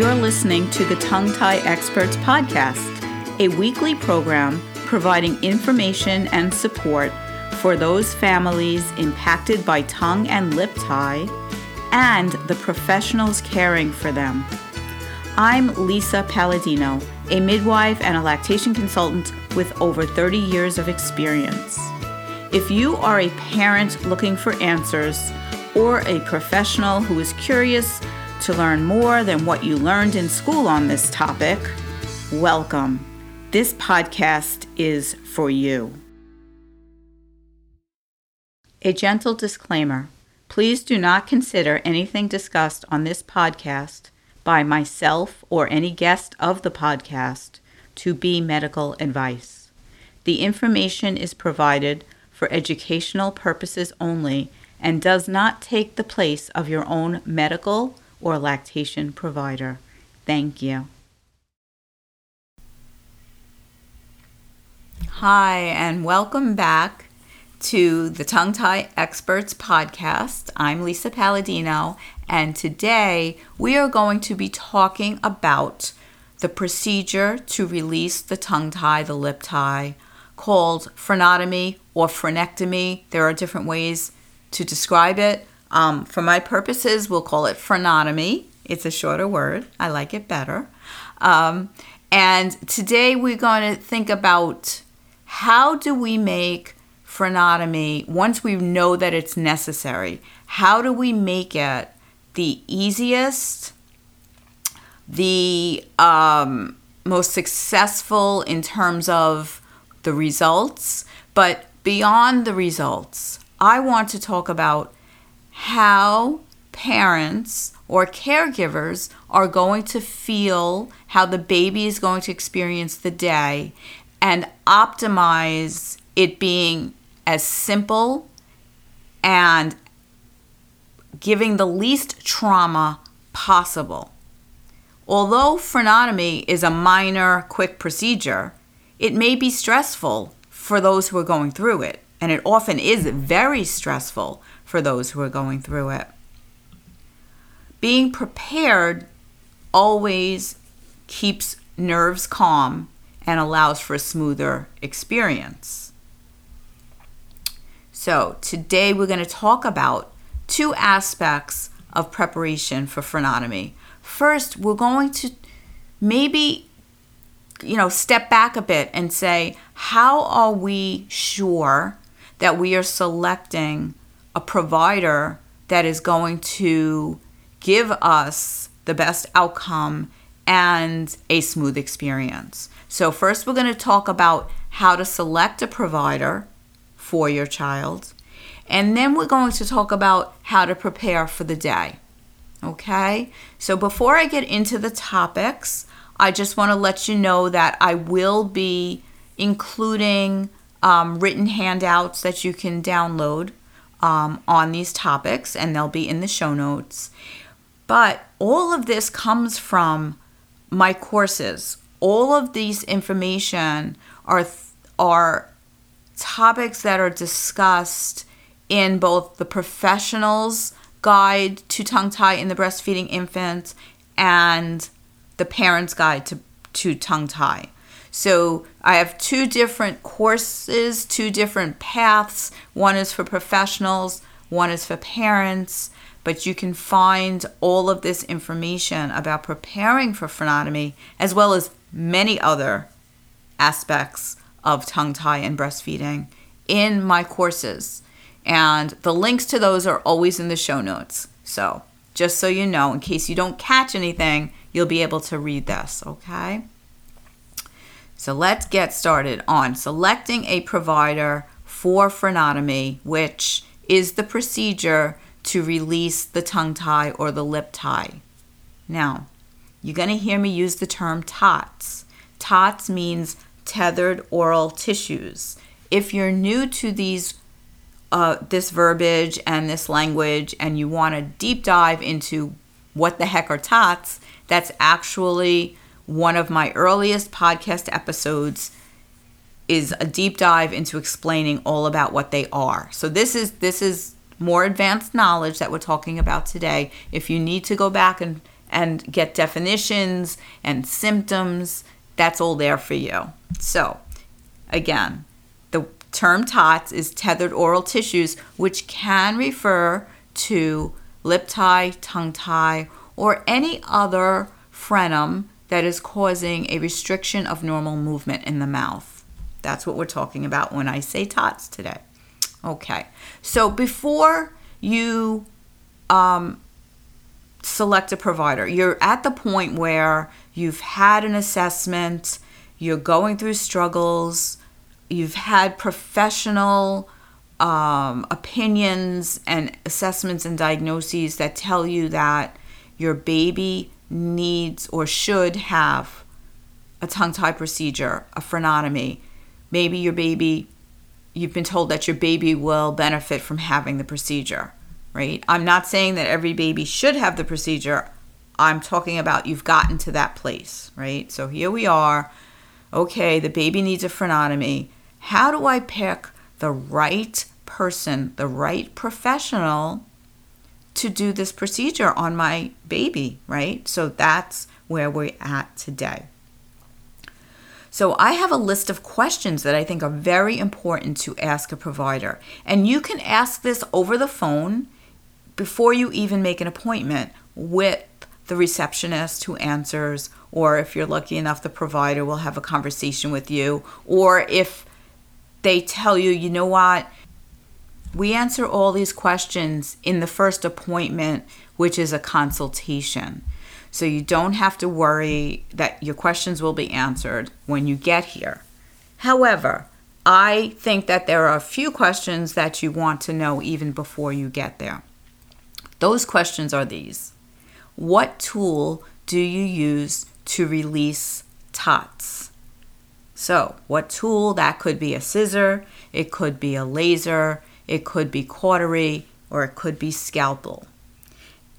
You're listening to the Tongue Tie Experts Podcast, a weekly program providing information and support for those families impacted by tongue and lip tie and the professionals caring for them. I'm Lisa Palladino, a midwife and a lactation consultant with over 30 years of experience. If you are a parent looking for answers or a professional who is curious to learn more than what you learned in school on this topic, welcome. This podcast is for you. A gentle disclaimer please do not consider anything discussed on this podcast by myself or any guest of the podcast to be medical advice. The information is provided for educational purposes only and does not take the place of your own medical or lactation provider. Thank you. Hi, and welcome back to the Tongue Tie Experts podcast. I'm Lisa Palladino, and today we are going to be talking about the procedure to release the tongue tie, the lip tie, called frenotomy or frenectomy. There are different ways to describe it. Um, for my purposes, we'll call it frenotomy. It's a shorter word. I like it better. Um, and today we're going to think about how do we make frenotomy once we know that it's necessary? How do we make it the easiest, the um, most successful in terms of the results? But beyond the results, I want to talk about how parents or caregivers are going to feel how the baby is going to experience the day and optimize it being as simple and giving the least trauma possible. Although frenotomy is a minor, quick procedure, it may be stressful for those who are going through it, and it often is very stressful for those who are going through it. Being prepared always keeps nerves calm and allows for a smoother experience. So, today we're going to talk about two aspects of preparation for frenotomy. First, we're going to maybe you know, step back a bit and say, how are we sure that we are selecting a provider that is going to give us the best outcome and a smooth experience? So, first, we're going to talk about how to select a provider for your child. And then we're going to talk about how to prepare for the day. Okay? So, before I get into the topics, I just want to let you know that I will be including um, written handouts that you can download um, on these topics, and they'll be in the show notes. But all of this comes from my courses all of these information are are topics that are discussed in both the professional's guide to tongue tie in the breastfeeding infant and the parent's guide to, to tongue tie. So I have two different courses, two different paths. One is for professionals, one is for parents, but you can find all of this information about preparing for frenotomy as well as many other aspects of tongue tie and breastfeeding in my courses. And the links to those are always in the show notes. So, just so you know, in case you don't catch anything, you'll be able to read this, okay? So, let's get started on selecting a provider for frenotomy, which is the procedure to release the tongue tie or the lip tie. Now, you're going to hear me use the term TOTS. TOTS means tethered oral tissues. If you're new to these uh, this verbiage and this language and you want to deep dive into what the heck are TOTS, that's actually one of my earliest podcast episodes is a deep dive into explaining all about what they are. So this is this is more advanced knowledge that we're talking about today. If you need to go back and and get definitions and symptoms. That's all there for you. So, again, the term TOTS is tethered oral tissues, which can refer to lip tie, tongue tie, or any other frenum that is causing a restriction of normal movement in the mouth. That's what we're talking about when I say TOTS today. Okay, so before you um, select a provider, you're at the point where you've had an assessment, you're going through struggles, you've had professional um, opinions and assessments and diagnoses that tell you that your baby needs or should have a tongue tie procedure, a frenotomy. Maybe your baby, you've been told that your baby will benefit from having the procedure, right? I'm not saying that every baby should have the procedure. I'm talking about you've gotten to that place, right? So here we are. Okay, the baby needs a frenotomy. How do I pick the right person, the right professional to do this procedure on my baby, right? So that's where we're at today. So I have a list of questions that I think are very important to ask a provider. And you can ask this over the phone before you even make an appointment with the receptionist who answers, or if you're lucky enough, the provider will have a conversation with you, or if they tell you, you know what, we answer all these questions in the first appointment, which is a consultation. So you don't have to worry that your questions will be answered when you get here. However, I think that there are a few questions that you want to know even before you get there. Those questions are these What tool do you use to release TOTS? So, what tool? That could be a scissor, it could be a laser, it could be cautery, or it could be scalpel.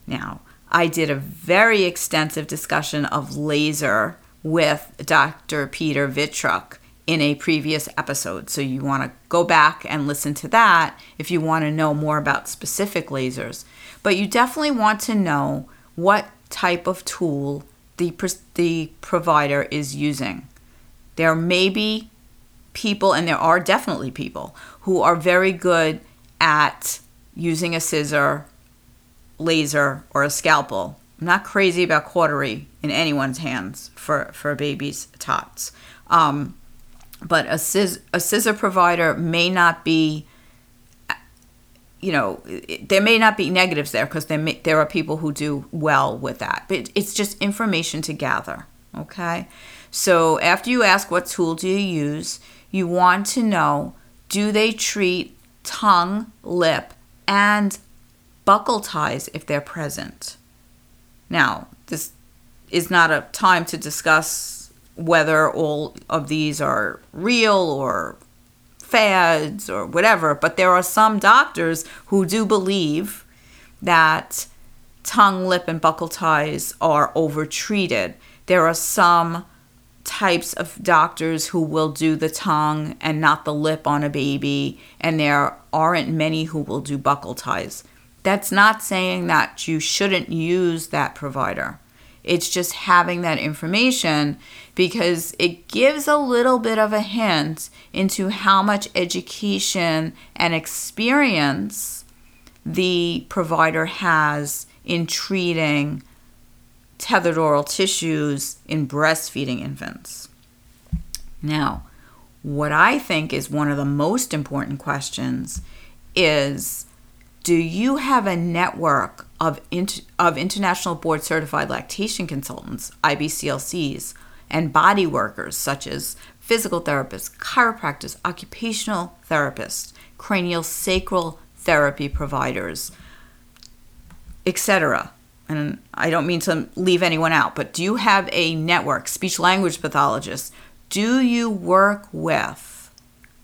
Now, I did a very extensive discussion of laser with Dr. Peter Vitruk in a previous episode. So you want to go back and listen to that if you want to know more about specific lasers. But you definitely want to know what type of tool the, the provider is using. There may be people, and there are definitely people, who are very good at using a scissor, laser, or a scalpel. I'm not crazy about cautery in anyone's hands for, for a baby's tots. Um, but a, a scissor provider may not be, you know, there may not be negatives there because there, there are people who do well with that. But it's just information to gather, okay? So after you ask what tool do you use, you want to know do they treat tongue, lip, and buccal ties if they're present? Now, this is not a time to discuss whether all of these are real or fads or whatever, but there are some doctors who do believe that tongue, lip, and buccal ties are overtreated. There are some types of doctors who will do the tongue and not the lip on a baby, and there aren't many who will do buccal ties. That's not saying that you shouldn't use that provider. It's just having that information because it gives a little bit of a hint into how much education and experience the provider has in treating tethered oral tissues in breastfeeding infants. Now, what I think is one of the most important questions is do you have a network of, int- of international board certified lactation consultants, IBCLCs, and body workers such as physical therapists, chiropractors, occupational therapists, cranial sacral therapy providers, etc and I don't mean to leave anyone out, but do you have a network, speech language pathologists? Do you work with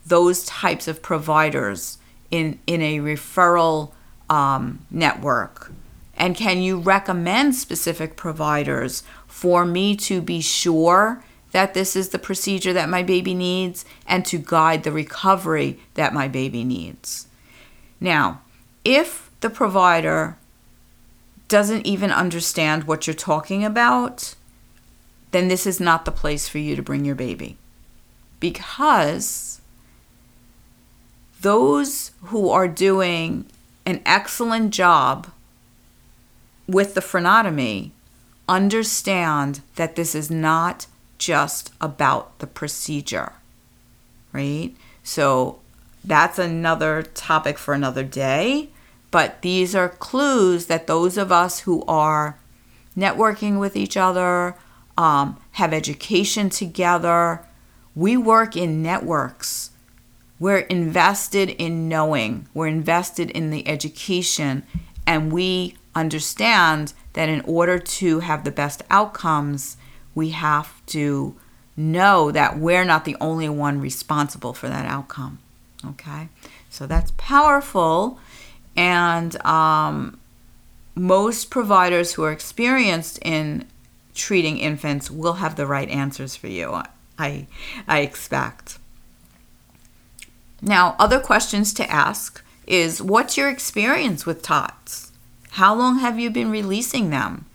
those types of providers in, in a referral um, network? And can you recommend specific providers for me to be sure that this is the procedure that my baby needs and to guide the recovery that my baby needs? Now, if the provider doesn't even understand what you're talking about, then this is not the place for you to bring your baby. Because those who are doing an excellent job with the frenotomy understand that this is not just about the procedure, right? So that's another topic for another day. But these are clues that those of us who are networking with each other, um, have education together, we work in networks. We're invested in knowing, we're invested in the education, and we understand that in order to have the best outcomes, we have to know that we're not the only one responsible for that outcome. Okay? So that's powerful. And um, most providers who are experienced in treating infants will have the right answers for you, I, I expect. Now, other questions to ask is what's your experience with TOTS? How long have you been releasing them?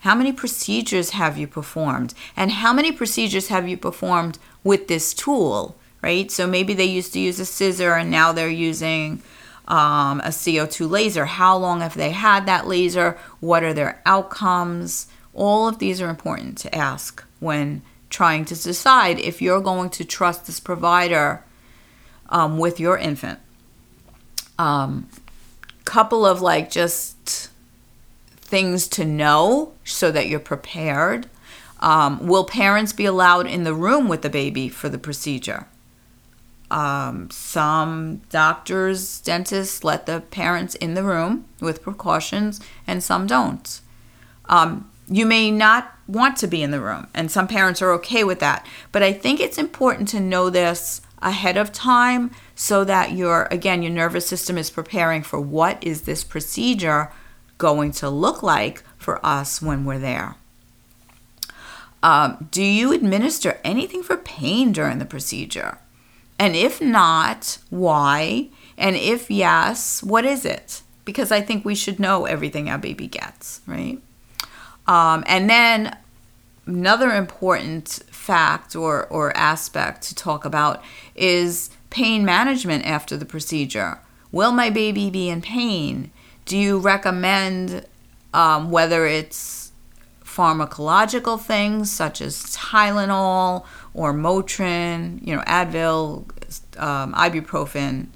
How many procedures have you performed? And how many procedures have you performed with this tool, right? So maybe they used to use a scissor and now they're using um, a CO2 laser. How long have they had that laser? What are their outcomes? All of these are important to ask when trying to decide if you're going to trust this provider um, with your infant. Um, couple of like just things to know so that you're prepared. Um, will parents be allowed in the room with the baby for the procedure? Um, some doctors, dentists let the parents in the room with precautions, and some don't. Um, you may not want to be in the room, and some parents are okay with that. But I think it's important to know this ahead of time so that your again your nervous system is preparing for what is this procedure going to look like for us when we're there. Um, do you administer anything for pain during the procedure? And if not, why? And if yes, what is it? Because I think we should know everything our baby gets, right? Um, and then another important fact or, or aspect to talk about is pain management after the procedure. Will my baby be in pain? Do you recommend um, whether it's pharmacological things such as Tylenol or Motrin, you know, Advil, um, ibuprofen,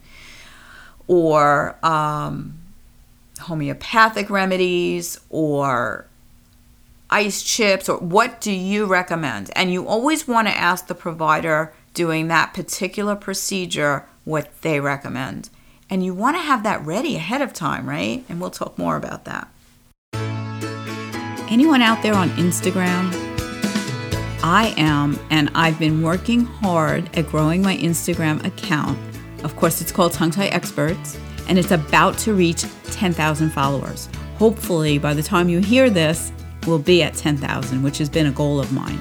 or um, homeopathic remedies or ice chips or what do you recommend? And you always want to ask the provider doing that particular procedure what they recommend. And you want to have that ready ahead of time, right? And we'll talk more about that. Anyone out there on Instagram? I am, and I've been working hard at growing my Instagram account. Of course, it's called Tongue Tie Experts, and it's about to reach 10,000 followers. Hopefully, by the time you hear this, we'll be at 10,000, which has been a goal of mine.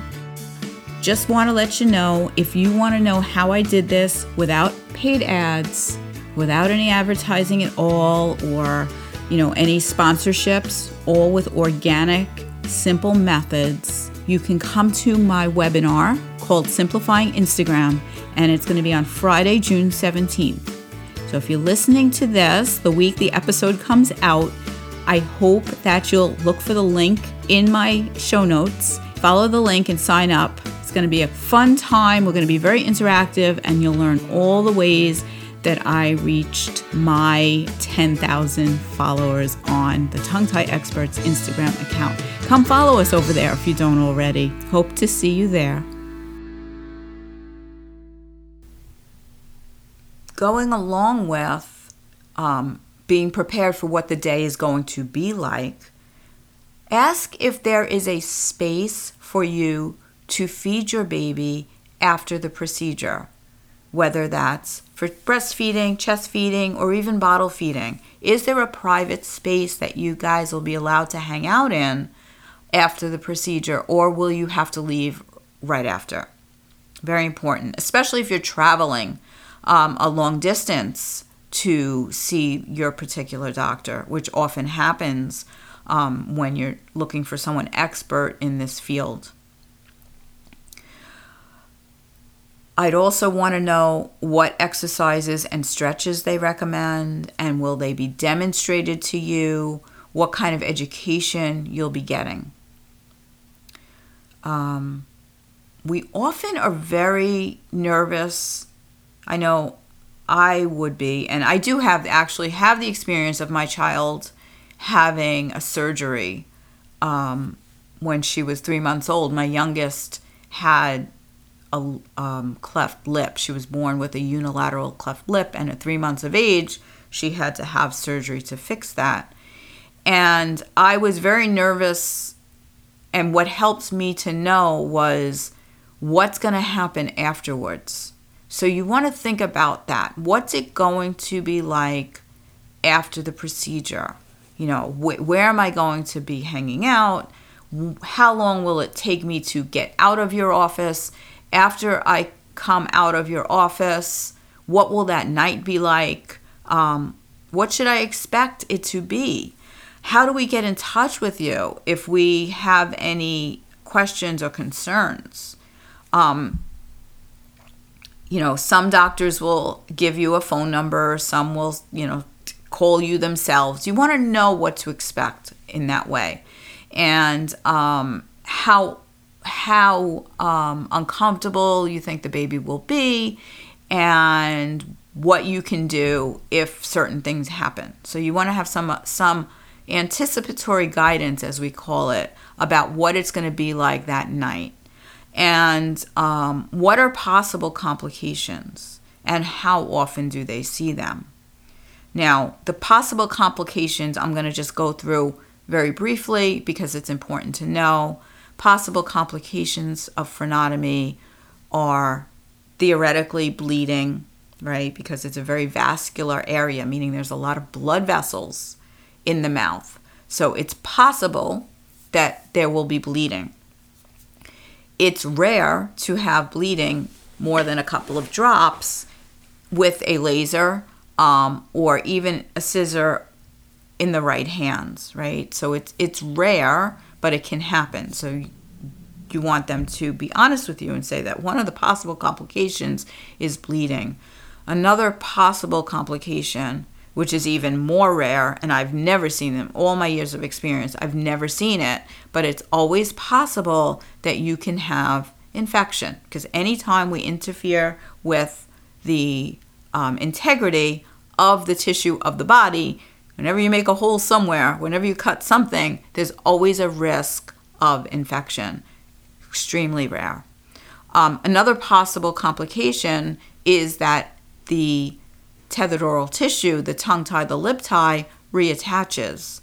Just want to let you know if you want to know how I did this without paid ads, without any advertising at all, or you know any sponsorships, all with organic, simple methods you can come to my webinar called Simplifying Instagram, and it's going to be on Friday, June 17th. So if you're listening to this the week the episode comes out, I hope that you'll look for the link in my show notes, follow the link, and sign up. It's going to be a fun time. We're going to be very interactive, and you'll learn all the ways that I reached my 10,000 followers on the Tongue Tie Experts Instagram account. Come follow us over there if you don't already. Hope to see you there. Going along with um, being prepared for what the day is going to be like, ask if there is a space for you to feed your baby after the procedure whether that's for breastfeeding, chest feeding, or even bottle feeding. Is there a private space that you guys will be allowed to hang out in after the procedure, or will you have to leave right after? Very important, especially if you're traveling um, a long distance to see your particular doctor, which often happens um, when you're looking for someone expert in this field. I'd also want to know what exercises and stretches they recommend, and will they be demonstrated to you? What kind of education you'll be getting. Um, we often are very nervous. I know I would be, and I do have actually have the experience of my child having a surgery um, when she was three months old. My youngest had a um, cleft lip. She was born with a unilateral cleft lip, and at three months of age, she had to have surgery to fix that. And I was very nervous. And what helped me to know was what's going to happen afterwards. So you want to think about that. What's it going to be like after the procedure? You know, wh- where am I going to be hanging out? How long will it take me to get out of your office? after I come out of your office? What will that night be like? Um, what should I expect it to be? How do we get in touch with you if we have any questions or concerns? Um, you know, some doctors will give you a phone number, some will, you know, call you themselves. You want to know what to expect in that way and um, how how um, uncomfortable you think the baby will be and what you can do if certain things happen. So you want to have some some anticipatory guidance, as we call it, about what it's going to be like that night, and um, what are possible complications, and how often do they see them. Now, the possible complications I'm going to just go through very briefly because it's important to know possible complications of frenotomy are theoretically bleeding, right? Because it's a very vascular area, meaning there's a lot of blood vessels in the mouth. So it's possible that there will be bleeding. It's rare to have bleeding more than a couple of drops with a laser um, or even a scissor in the right hands, right? So it's it's rare but it can happen. So you want them to be honest with you and say that one of the possible complications is bleeding. Another possible complication, which is even more rare, and I've never seen them, all my years of experience, I've never seen it, but it's always possible that you can have infection because anytime we interfere with the um, integrity of the tissue of the body, Whenever you make a hole somewhere, whenever you cut something, there's always a risk of infection. Extremely rare. Um, another possible complication is that the tethered oral tissue, the tongue tie, the lip tie, reattaches,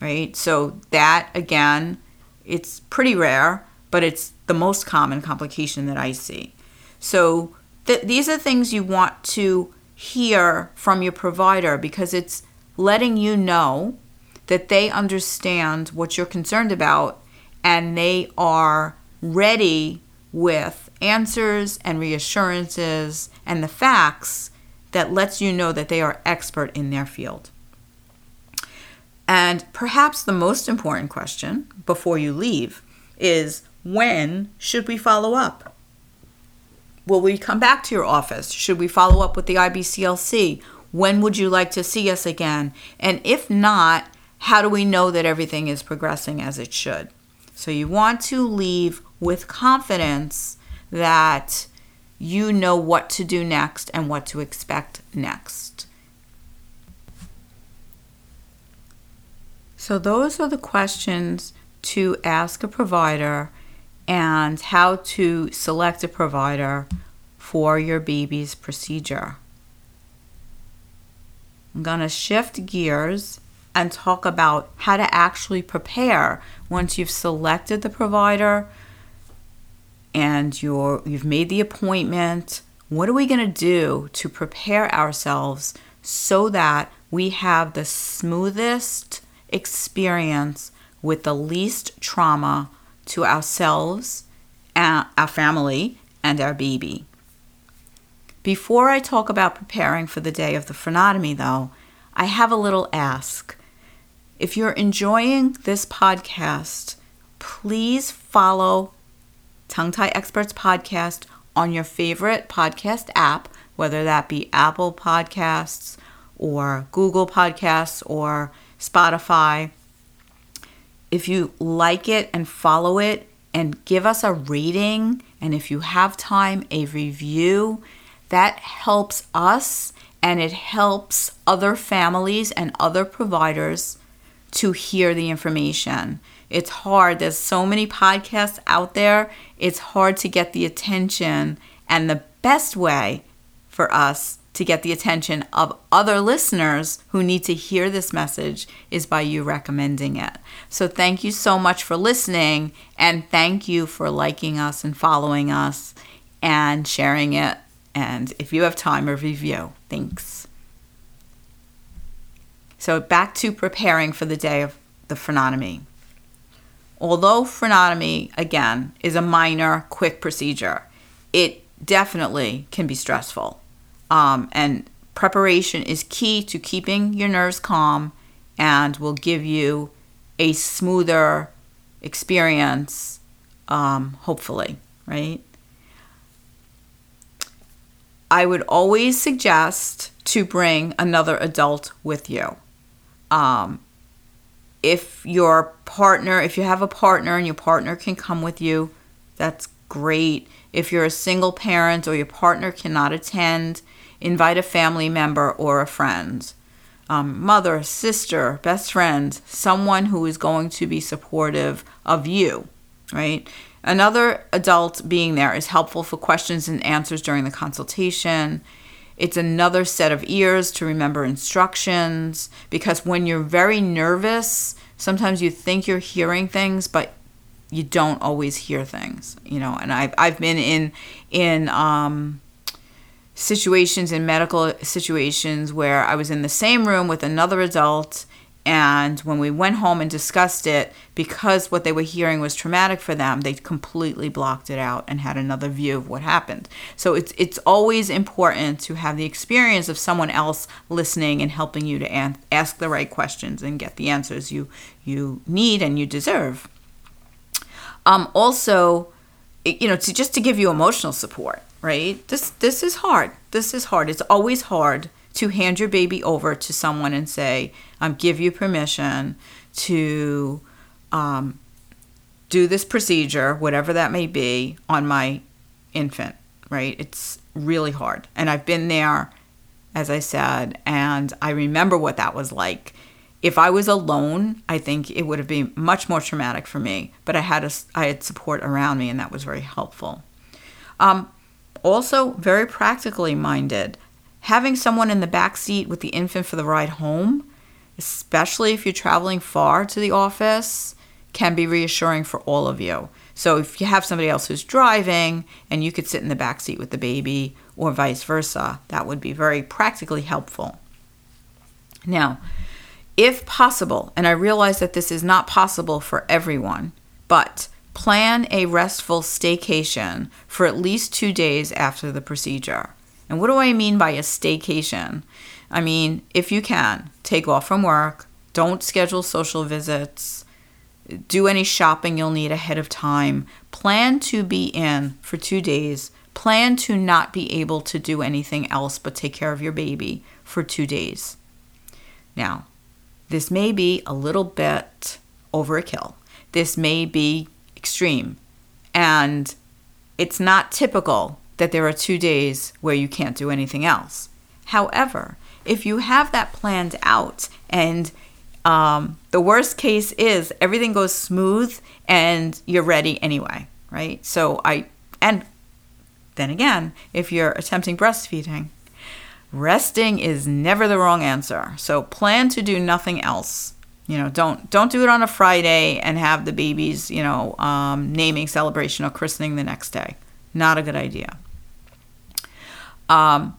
right? So that again, it's pretty rare, but it's the most common complication that I see. So th- these are things you want to hear from your provider because it's letting you know that they understand what you're concerned about and they are ready with answers and reassurances and the facts that lets you know that they are expert in their field. And perhaps the most important question before you leave is when should we follow up? Will we come back to your office? Should we follow up with the IBCLC? When would you like to see us again? And if not, how do we know that everything is progressing as it should? So you want to leave with confidence that you know what to do next and what to expect next. So, those are the questions to ask a provider and how to select a provider for your baby's procedure. I'm going to shift gears and talk about how to actually prepare once you've selected the provider and you're you've made the appointment. What are we going to do to prepare ourselves so that we have the smoothest experience with the least trauma to ourselves, our family, and our baby? Before I talk about preparing for the day of the frenotomy, though, I have a little ask. if you're enjoying this podcast, please follow Tongue Tie Experts Podcast on your favorite podcast app, whether that be Apple Podcasts or Google Podcasts or Spotify. If you like it and follow it and give us a rating, and if you have time, a review, that helps us and it helps other families and other providers to hear the information. It's hard. There's so many podcasts out there. It's hard to get the attention. And the best way for us to get the attention of other listeners who need to hear this message is by you recommending it. So, thank you so much for listening, and thank you for liking us and following us and sharing it. And if you have time, a review. Thanks. So, back to preparing for the day of the frenotomy. Although frenotomy, again, is a minor, quick procedure, it definitely can be stressful. Um, and preparation is key to keeping your nerves calm and will give you a smoother experience, um, hopefully, right? I would always suggest to bring another adult with you. Um, if your partner, if you have a partner and your partner can come with you, that's great. If you're a single parent or your partner cannot attend, invite a family member or a friend. Um, mother, sister, best friend, someone who is going to be supportive of you, right? Another adult being there is helpful for questions and answers during the consultation. It's another set of ears to remember instructions because when you're very nervous, sometimes you think you're hearing things, but you don't always hear things, you know. And I've I've been in in um, situations in medical situations where I was in the same room with another adult and when we went home and discussed it, because what they were hearing was traumatic for them, they completely blocked it out and had another view of what happened. So it's it's always important to have the experience of someone else listening and helping you to an- ask the right questions and get the answers you you need and you deserve. Um, also, you know, to just to give you emotional support, right? This this is hard. This is hard. It's always hard to hand your baby over to someone and say, um, give you permission to um, do this procedure, whatever that may be, on my infant, right? It's really hard. And I've been there, as I said, and I remember what that was like. If I was alone, I think it would have been much more traumatic for me. But I had a, I had support around me, and that was very helpful. Um, also, very practically minded having someone in the back seat with the infant for the ride home, especially if you're traveling far to the office, can be reassuring for all of you. So if you have somebody else who's driving and you could sit in the back seat with the baby or vice versa, that would be very practically helpful. Now, if possible, and I realize that this is not possible for everyone, but plan a restful staycation for at least two days after the procedure. And what do I mean by a staycation? I mean, if you can, take off from work, don't schedule social visits, do any shopping you'll need ahead of time, plan to be in for two days, plan to not be able to do anything else but take care of your baby for two days. Now, this may be a little bit overkill. This may be extreme. And it's not typical that there are two days where you can't do anything else. However, if you have that planned out and um, the worst case is everything goes smooth and you're ready anyway, right? So I, and then again, if you're attempting breastfeeding, resting is never the wrong answer. So plan to do nothing else. You know, don't don't do it on a Friday and have the baby's you know um, naming celebration or christening the next day. Not a good idea. Um,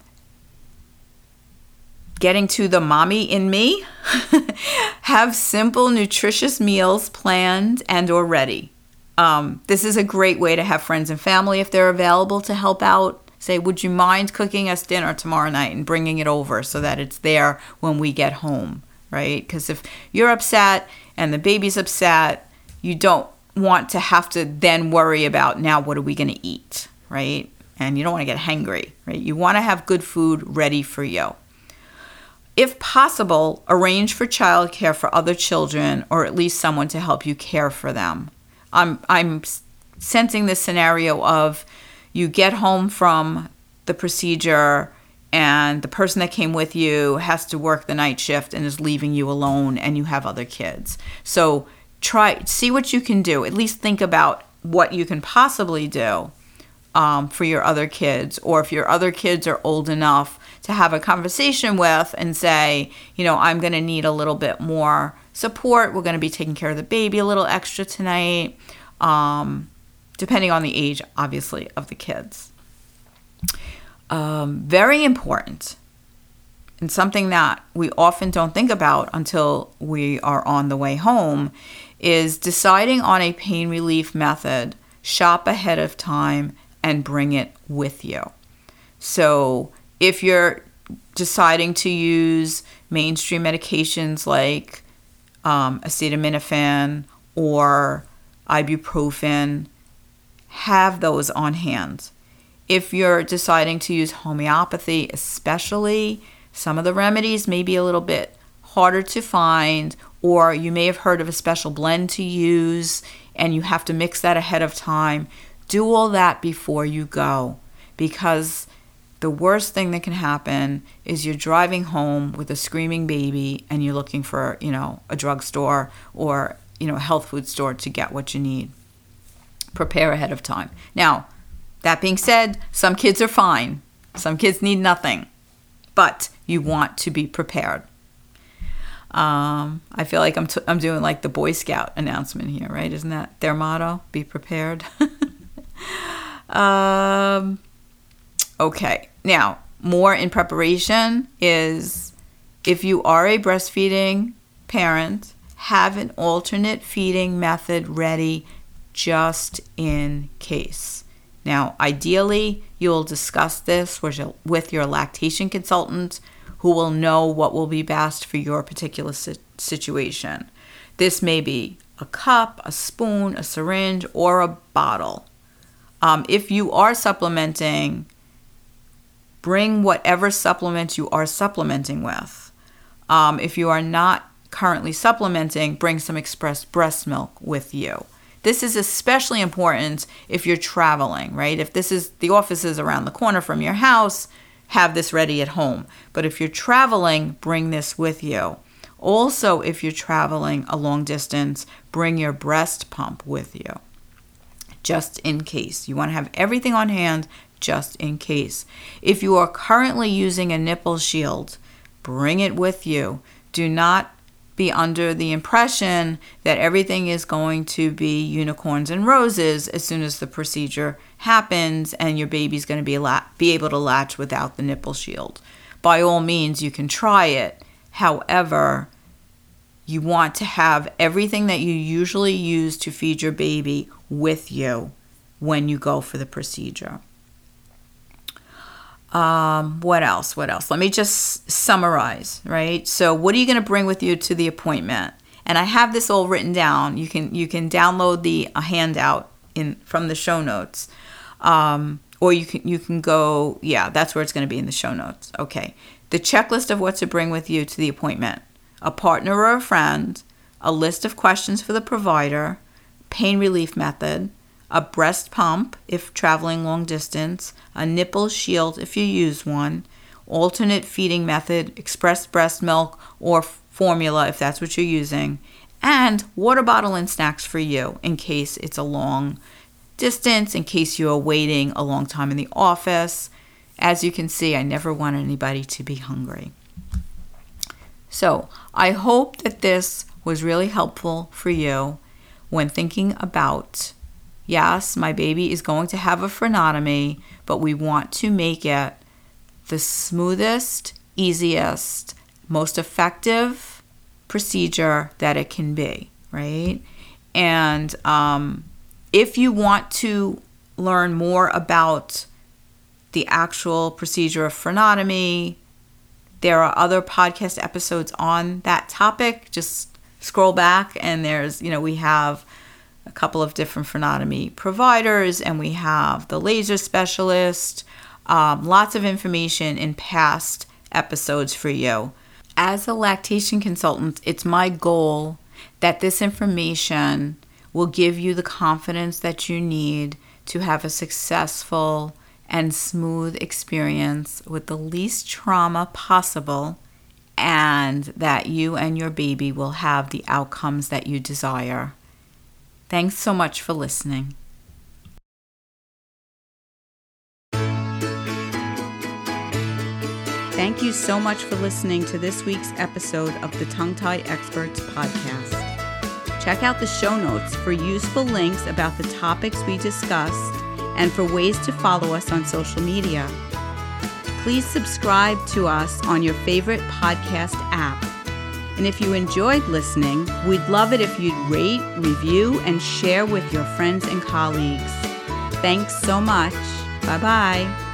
getting to the mommy in me have simple nutritious meals planned and or ready um, this is a great way to have friends and family if they're available to help out say would you mind cooking us dinner tomorrow night and bringing it over so that it's there when we get home right? Because if you're upset and the baby's upset, you don't want to have to then worry about now what are we going to eat, right? And you don't want to get hangry, right? You want to have good food ready for you. If possible, arrange for childcare for other children or at least someone to help you care for them. I'm I'm sensing the scenario of you get home from the procedure and the person that came with you has to work the night shift and is leaving you alone and you have other kids. So try see what you can do. At least think about what you can possibly do um, for your other kids, or if your other kids are old enough to have a conversation with and say, you know, I'm going to need a little bit more support. We're going to be taking care of the baby a little extra tonight, um, depending on the age, obviously, of the kids. Um, very important, and something that we often don't think about until we are on the way home, is deciding on a pain relief method. Shop ahead of time and bring it with you. So, if you're deciding to use mainstream medications like um, acetaminophen or ibuprofen, have those on hand. If you're deciding to use homeopathy, especially, some of the remedies may be a little bit harder to find, or you may have heard of a special blend to use and you have to mix that ahead of time. Do all that before you go because the worst thing that can happen is you're driving home with a screaming baby and you're looking for, you know, a drugstore or, you know, a health food store to get what you need. Prepare ahead of time. Now, that being said, some kids are fine. Some kids need nothing. But you want to be prepared. Um, I feel like I'm, t- I'm doing like the Boy Scout announcement here, right? Isn't that their motto? Be prepared. um, okay, now more in preparation is if you are a breastfeeding parent, have an alternate feeding method ready just in case. Now, ideally, you'll discuss this with your lactation consultant who will know what will be best for your particular situation. This may be a cup, a spoon, a syringe, or a bottle. Um, if you are supplementing, bring whatever supplements you are supplementing with. Um, if you are not currently supplementing, bring some expressed breast milk with you. This is especially important if you're traveling, right? If this is the office is around the corner from your house, have this ready at home. But if you're traveling, bring this with you. Also, if you're traveling a long distance, bring your breast pump with you. Just in case. You want to have everything on hand just in case. If you are currently using a nipple shield, bring it with you. Do not be under the impression that everything is going to be unicorns and roses as soon as the procedure happens and your baby's going to be, la- be able to latch without the nipple shield. By all means, you can try it. However, you want to have everything that you usually use to feed your baby with you when you go for the procedure. Um, what else? What else? Let me just summarize, right? So, what are you going to bring with you to the appointment? And I have this all written down. You can you can download the a handout in from the show notes, um, or you can you can go. Yeah, that's where it's going to be in the show notes. Okay, the checklist of what to bring with you to the appointment: a partner or a friend, a list of questions for the provider, pain relief method, a breast pump if traveling long distance, a nipple shield if you use one, alternate feeding method, expressed breast milk or formula if that's what you're using, and water bottle and snacks for you in case it's a long distance, in case you are waiting a long time in the office. As you can see, I never want anybody to be hungry. So, I hope that this was really helpful for you when thinking about Yes, my baby is going to have a frenotomy, but we want to make it the smoothest, easiest, most effective procedure that it can be, right? And um, if you want to learn more about the actual procedure of frenotomy, There are other podcast episodes on that topic. Just scroll back, and there's, you know, we have a couple of different frenotomy providers, and we have the laser specialist. Um, lots of information in past episodes for you. As a lactation consultant, it's my goal that this information will give you the confidence that you need to have a successful and smooth experience with the least trauma possible, and that you and your baby will have the outcomes that you desire. Thanks so much for listening. Thank you so much for listening to this week's episode of the Tongue Tie Experts podcast. Check out the show notes for useful links about the topics we discussed and for ways to follow us on social media. Please subscribe to us on your favorite podcast app. And if you enjoyed listening, we'd love it if you'd rate, review, and share with your friends and colleagues. Thanks so much. Bye bye.